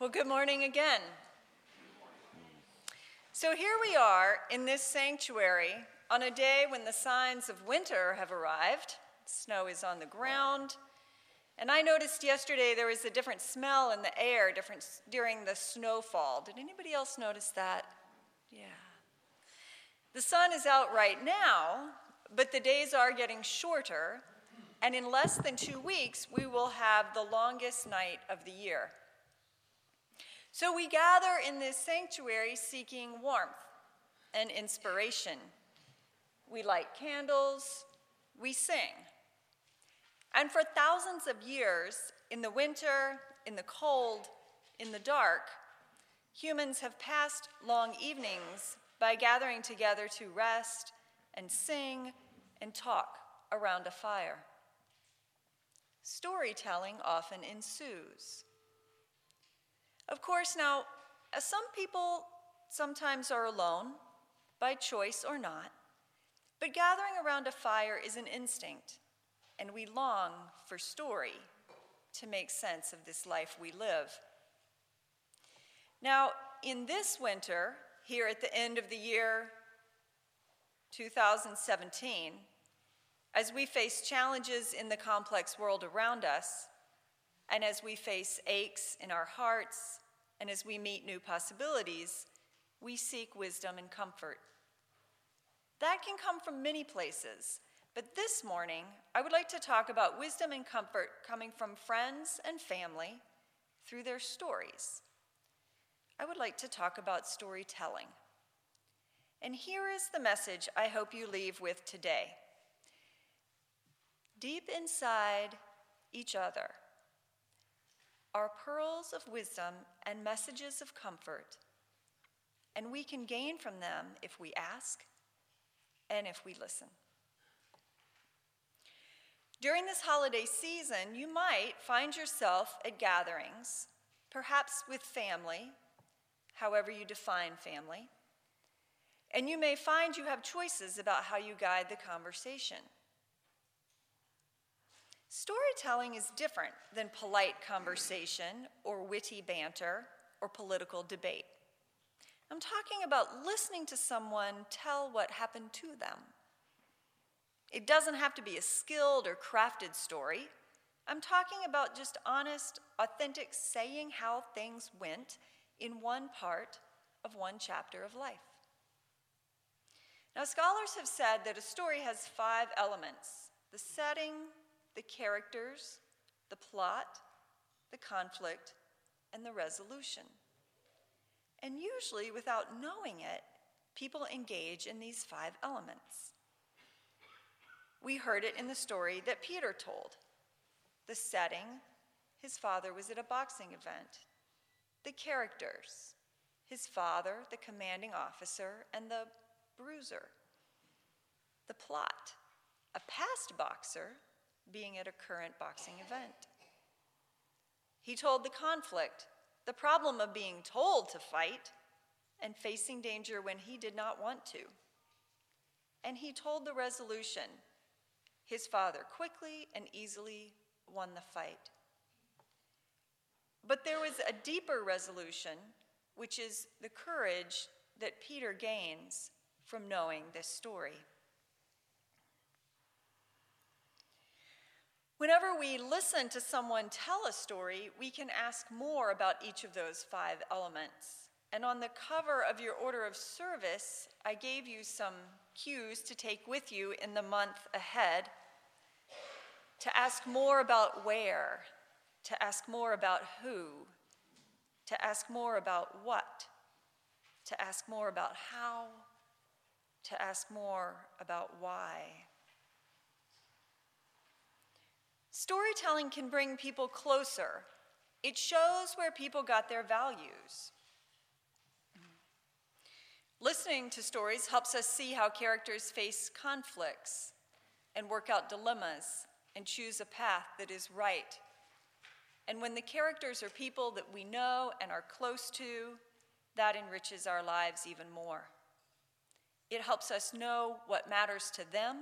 Well, good morning again. So here we are in this sanctuary on a day when the signs of winter have arrived. Snow is on the ground. And I noticed yesterday there was a different smell in the air different during the snowfall. Did anybody else notice that? Yeah. The sun is out right now, but the days are getting shorter, and in less than two weeks, we will have the longest night of the year. So we gather in this sanctuary seeking warmth and inspiration. We light candles, we sing. And for thousands of years, in the winter, in the cold, in the dark, humans have passed long evenings by gathering together to rest and sing and talk around a fire. Storytelling often ensues. Of course, now, uh, some people sometimes are alone, by choice or not, but gathering around a fire is an instinct, and we long for story to make sense of this life we live. Now, in this winter, here at the end of the year 2017, as we face challenges in the complex world around us, and as we face aches in our hearts, and as we meet new possibilities, we seek wisdom and comfort. That can come from many places, but this morning, I would like to talk about wisdom and comfort coming from friends and family through their stories. I would like to talk about storytelling. And here is the message I hope you leave with today. Deep inside each other are pearls of wisdom and messages of comfort, and we can gain from them if we ask and if we listen. During this holiday season, you might find yourself at gatherings, perhaps with family, however you define family, and you may find you have choices about how you guide the conversation. Storytelling is different than polite conversation or witty banter or political debate. I'm talking about listening to someone tell what happened to them. It doesn't have to be a skilled or crafted story. I'm talking about just honest, authentic saying how things went in one part of one chapter of life. Now, scholars have said that a story has five elements the setting, the characters, the plot, the conflict, and the resolution. And usually, without knowing it, people engage in these five elements. We heard it in the story that Peter told. The setting, his father was at a boxing event. The characters, his father, the commanding officer, and the bruiser. The plot, a past boxer being at a current boxing event. He told the conflict, the problem of being told to fight and facing danger when he did not want to. And he told the resolution. His father quickly and easily won the fight. But there was a deeper resolution, which is the courage that Peter gains from knowing this story. Whenever we listen to someone tell a story, we can ask more about each of those five elements. And on the cover of your order of service, I gave you some cues to take with you in the month ahead to ask more about where, to ask more about who, to ask more about what, to ask more about how, to ask more about why. Storytelling can bring people closer. It shows where people got their values. Listening to stories helps us see how characters face conflicts and work out dilemmas and choose a path that is right. And when the characters are people that we know and are close to, that enriches our lives even more. It helps us know what matters to them.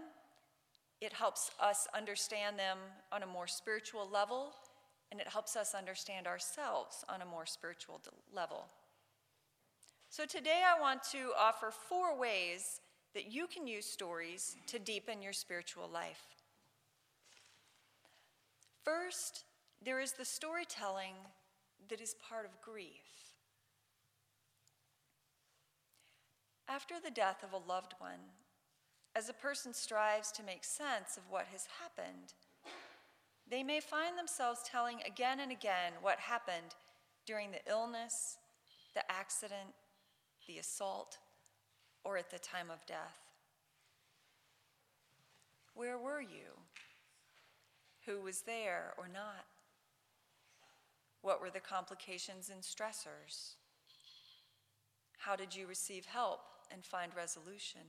It helps us understand them on a more spiritual level and it helps us understand ourselves on a more spiritual level. So, today I want to offer four ways that you can use stories to deepen your spiritual life. First, there is the storytelling that is part of grief. After the death of a loved one, as a person strives to make sense of what has happened, they may find themselves telling again and again what happened during the illness, the accident, the assault, or at the time of death. Where were you? Who was there or not? What were the complications and stressors? How did you receive help and find resolution?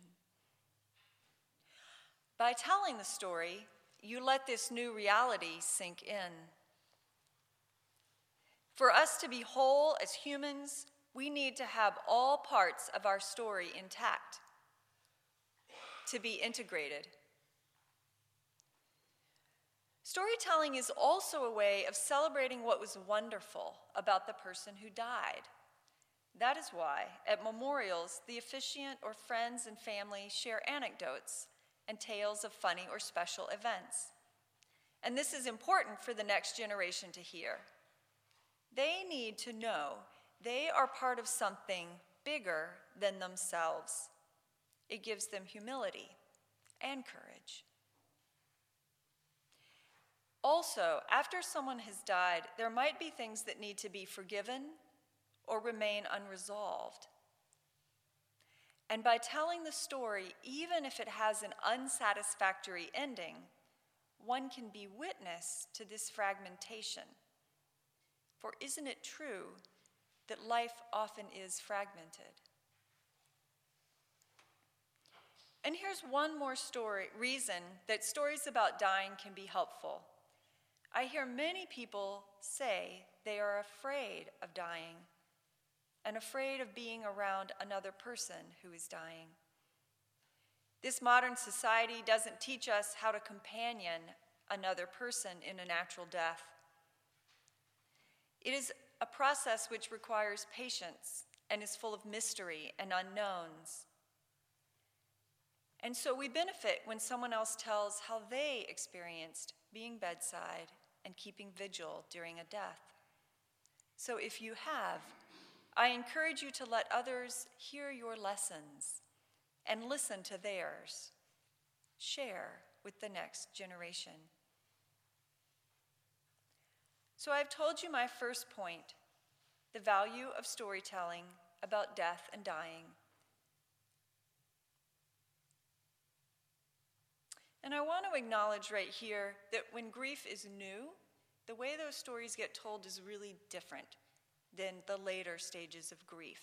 By telling the story, you let this new reality sink in. For us to be whole as humans, we need to have all parts of our story intact, to be integrated. Storytelling is also a way of celebrating what was wonderful about the person who died. That is why, at memorials, the officiant or friends and family share anecdotes and tales of funny or special events. And this is important for the next generation to hear. They need to know they are part of something bigger than themselves. It gives them humility and courage. Also, after someone has died, there might be things that need to be forgiven or remain unresolved. And by telling the story, even if it has an unsatisfactory ending, one can be witness to this fragmentation. For isn't it true that life often is fragmented? And here's one more story reason that stories about dying can be helpful. I hear many people say they are afraid of dying and afraid of being around another person who is dying. This modern society doesn't teach us how to companion another person in a natural death. It is a process which requires patience and is full of mystery and unknowns. And so we benefit when someone else tells how they experienced being bedside and keeping vigil during a death. So if you have, I encourage you to let others hear your lessons and listen to theirs. Share with the next generation. So I've told you my first point the value of storytelling about death and dying. And I want to acknowledge right here that when grief is new, the way those stories get told is really different than the later stages of grief.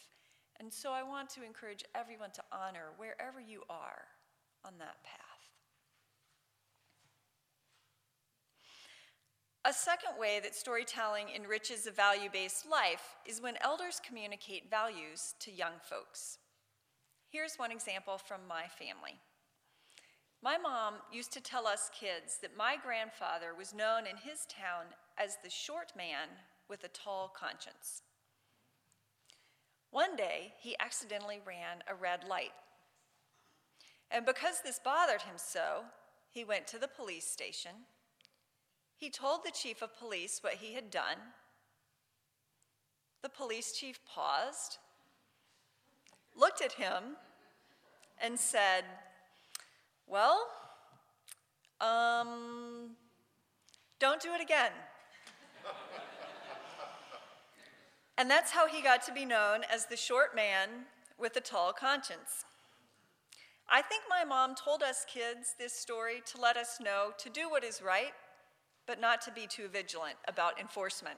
And so I want to encourage everyone to honor wherever you are on that path. A second way that storytelling enriches a value based life is when elders communicate values to young folks. Here's one example from my family. My mom used to tell us kids that my grandfather was known in his town as the short man with a tall conscience. One day, he accidentally ran a red light. And because this bothered him so, he went to the police station. He told the chief of police what he had done. The police chief paused, looked at him, and said, Well, um, don't do it again. And that's how he got to be known as the short man with a tall conscience. I think my mom told us kids this story to let us know to do what is right, but not to be too vigilant about enforcement.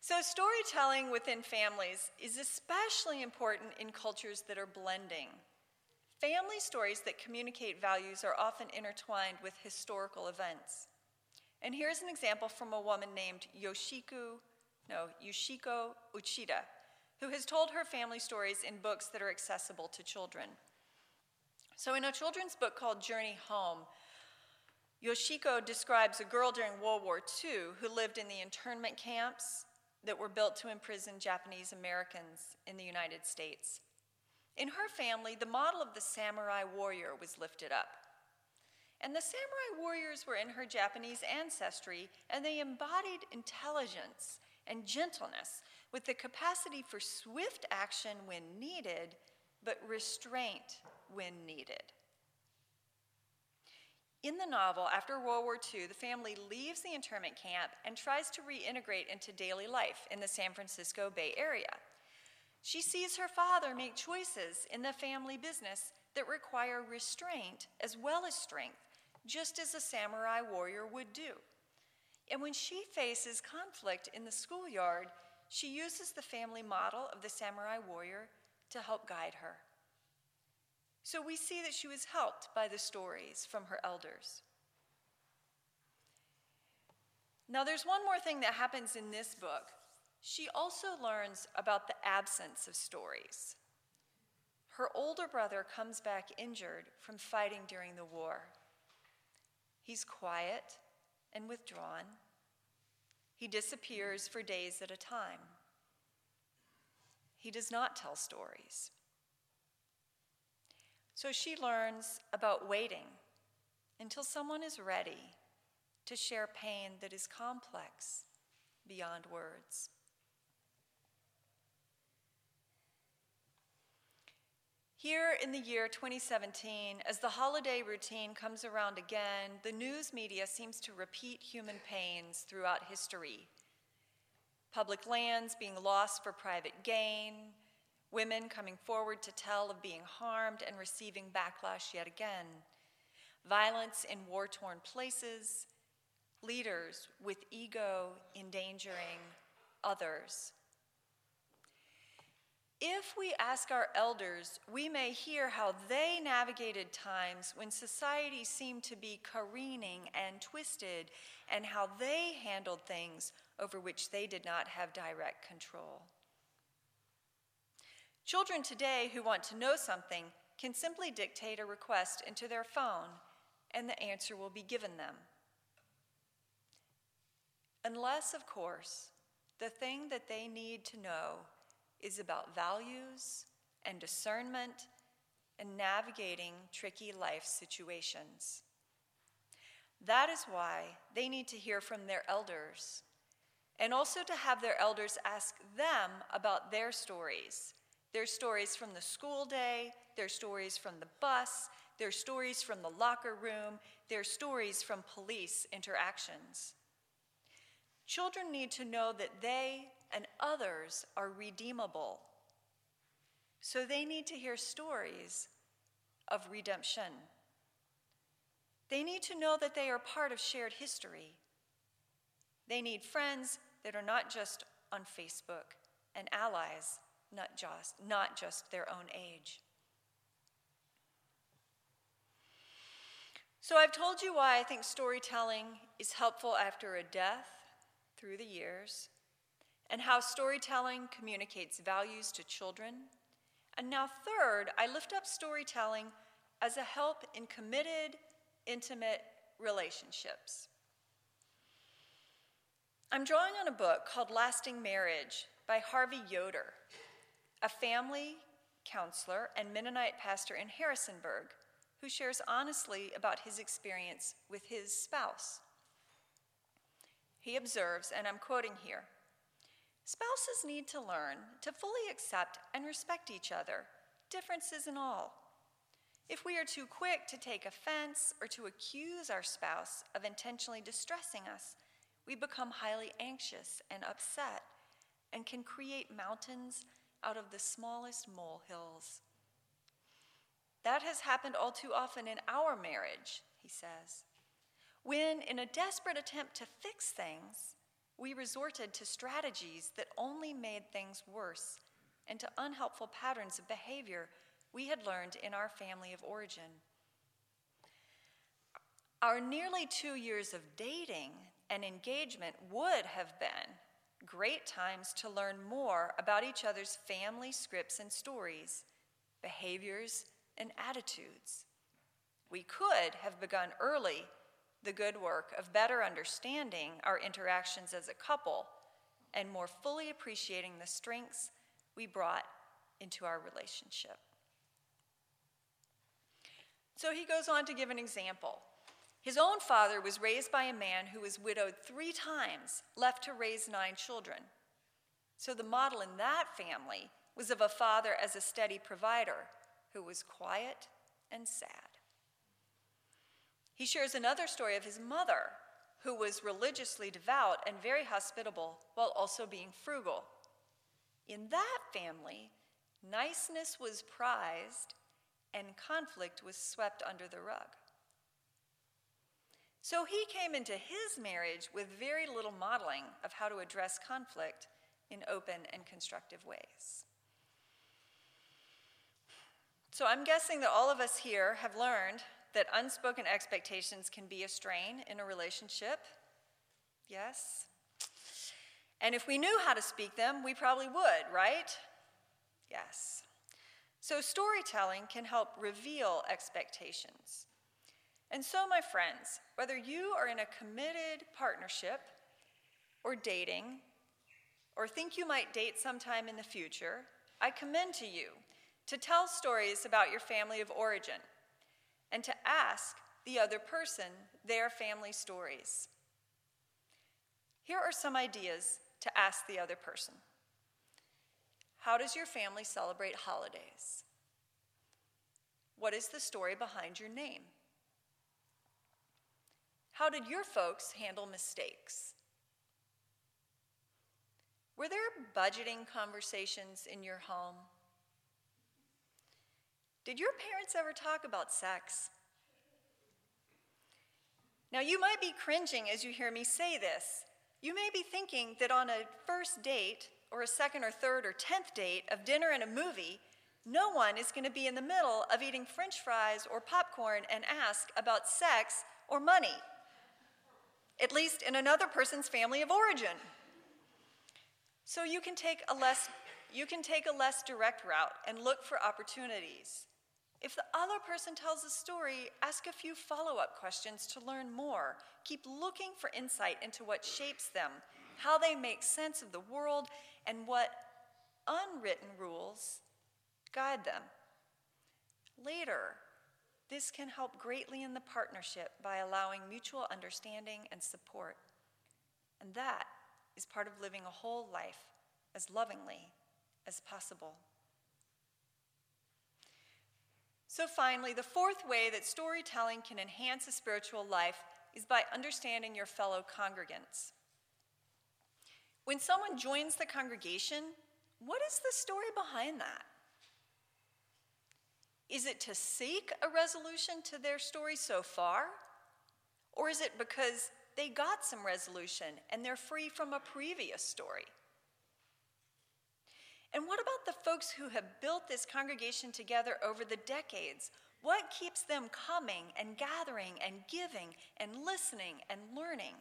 so, storytelling within families is especially important in cultures that are blending. Family stories that communicate values are often intertwined with historical events. And here's an example from a woman named Yoshiku, no, Yoshiko Uchida, who has told her family stories in books that are accessible to children. So, in a children's book called Journey Home, Yoshiko describes a girl during World War II who lived in the internment camps that were built to imprison Japanese Americans in the United States. In her family, the model of the samurai warrior was lifted up. And the samurai warriors were in her Japanese ancestry, and they embodied intelligence and gentleness with the capacity for swift action when needed, but restraint when needed. In the novel, after World War II, the family leaves the internment camp and tries to reintegrate into daily life in the San Francisco Bay Area. She sees her father make choices in the family business that require restraint as well as strength, just as a samurai warrior would do. And when she faces conflict in the schoolyard, she uses the family model of the samurai warrior to help guide her. So we see that she was helped by the stories from her elders. Now, there's one more thing that happens in this book. She also learns about the absence of stories. Her older brother comes back injured from fighting during the war. He's quiet and withdrawn. He disappears for days at a time. He does not tell stories. So she learns about waiting until someone is ready to share pain that is complex beyond words. Here in the year 2017, as the holiday routine comes around again, the news media seems to repeat human pains throughout history. Public lands being lost for private gain, women coming forward to tell of being harmed and receiving backlash yet again, violence in war torn places, leaders with ego endangering others if we ask our elders, we may hear how they navigated times when society seemed to be careening and twisted, and how they handled things over which they did not have direct control. Children today who want to know something can simply dictate a request into their phone, and the answer will be given them. Unless, of course, the thing that they need to know is about values and discernment and navigating tricky life situations. That is why they need to hear from their elders and also to have their elders ask them about their stories their stories from the school day, their stories from the bus, their stories from the locker room, their stories from police interactions. Children need to know that they and others are redeemable. So they need to hear stories of redemption. They need to know that they are part of shared history. They need friends that are not just on Facebook and allies, not just, not just their own age. So I've told you why I think storytelling is helpful after a death through the years and how storytelling communicates values to children. And now, third, I lift up storytelling as a help in committed, intimate relationships. I'm drawing on a book called Lasting Marriage by Harvey Yoder, a family counselor and Mennonite pastor in Harrisonburg who shares honestly about his experience with his spouse. He observes, and I'm quoting here Spouses need to learn to fully accept and respect each other, differences and all. If we are too quick to take offense or to accuse our spouse of intentionally distressing us, we become highly anxious and upset and can create mountains out of the smallest molehills. That has happened all too often in our marriage, he says. When, in a desperate attempt to fix things, we resorted to strategies that only made things worse and to unhelpful patterns of behavior we had learned in our family of origin. Our nearly two years of dating and engagement would have been great times to learn more about each other's family scripts and stories, behaviors, and attitudes. We could have begun early the good work of better understanding our interactions as a couple and more fully appreciating the strengths we brought into our relationship. So he goes on to give an example. His own father was raised by a man who was widowed three times, left to raise nine children. So the model in that family was of a father as a steady provider who was quiet and sad. He shares another story of his mother, who was religiously devout and very hospitable while also being frugal. In that family, niceness was prized and conflict was swept under the rug. So he came into his marriage with very little modeling of how to address conflict in open and constructive ways. So I'm guessing that all of us here have learned that unspoken expectations can be a strain in a relationship. Yes? And if we knew how to speak them, we probably would, right? Yes. So storytelling can help reveal expectations. And so, my friends, whether you are in a committed partnership or dating, or think you might date sometime in the future, I commend to you to tell stories about your family of origin and to ask the other person their family stories. Here are some ideas to ask the other person How does your family celebrate holidays? What is the story behind your name? How did your folks handle mistakes? Were there budgeting conversations in your home? Did your parents ever talk about sex? Now, you might be cringing as you hear me say this. You may be thinking that on a first date, or a second or third or tenth date of dinner and a movie, no one is going to be in the middle of eating french fries or popcorn and ask about sex or money, at least in another person's family of origin. So you can take a less, you can take a less direct route and look for opportunities. If the other person tells a story, ask a few follow up questions to learn more. Keep looking for insight into what shapes them, how they make sense of the world, and what unwritten rules guide them. Later, this can help greatly in the partnership by allowing mutual understanding and support. And that is part of living a whole life as lovingly as possible. So, finally, the fourth way that storytelling can enhance a spiritual life is by understanding your fellow congregants. When someone joins the congregation, what is the story behind that? Is it to seek a resolution to their story so far? Or is it because they got some resolution and they're free from a previous story? And what about the folks who have built this congregation together over the decades? What keeps them coming and gathering and giving and listening and learning?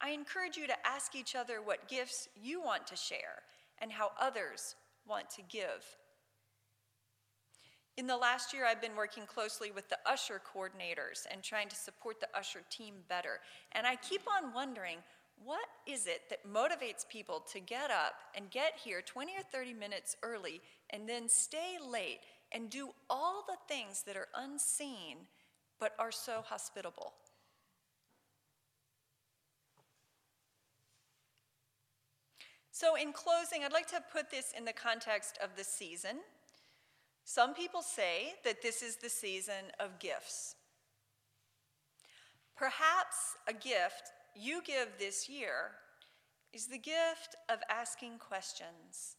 I encourage you to ask each other what gifts you want to share and how others want to give. In the last year, I've been working closely with the usher coordinators and trying to support the usher team better. And I keep on wondering what is it that motivates people to get up and get here 20 or 30 minutes early and then stay late and do all the things that are unseen but are so hospitable? So, in closing, I'd like to put this in the context of the season. Some people say that this is the season of gifts. Perhaps a gift you give this year is the gift of asking questions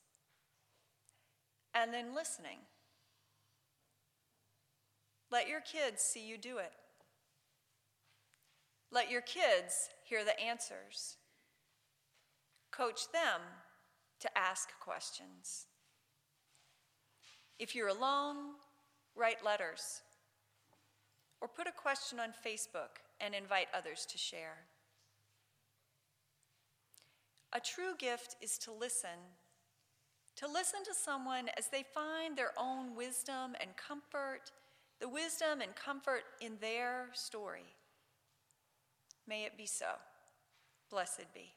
and then listening. Let your kids see you do it. Let your kids hear the answers. Coach them to ask questions. If you're alone, write letters or put a question on Facebook and invite others to share. A true gift is to listen. To listen to someone as they find their own wisdom and comfort, the wisdom and comfort in their story. May it be so. Blessed be.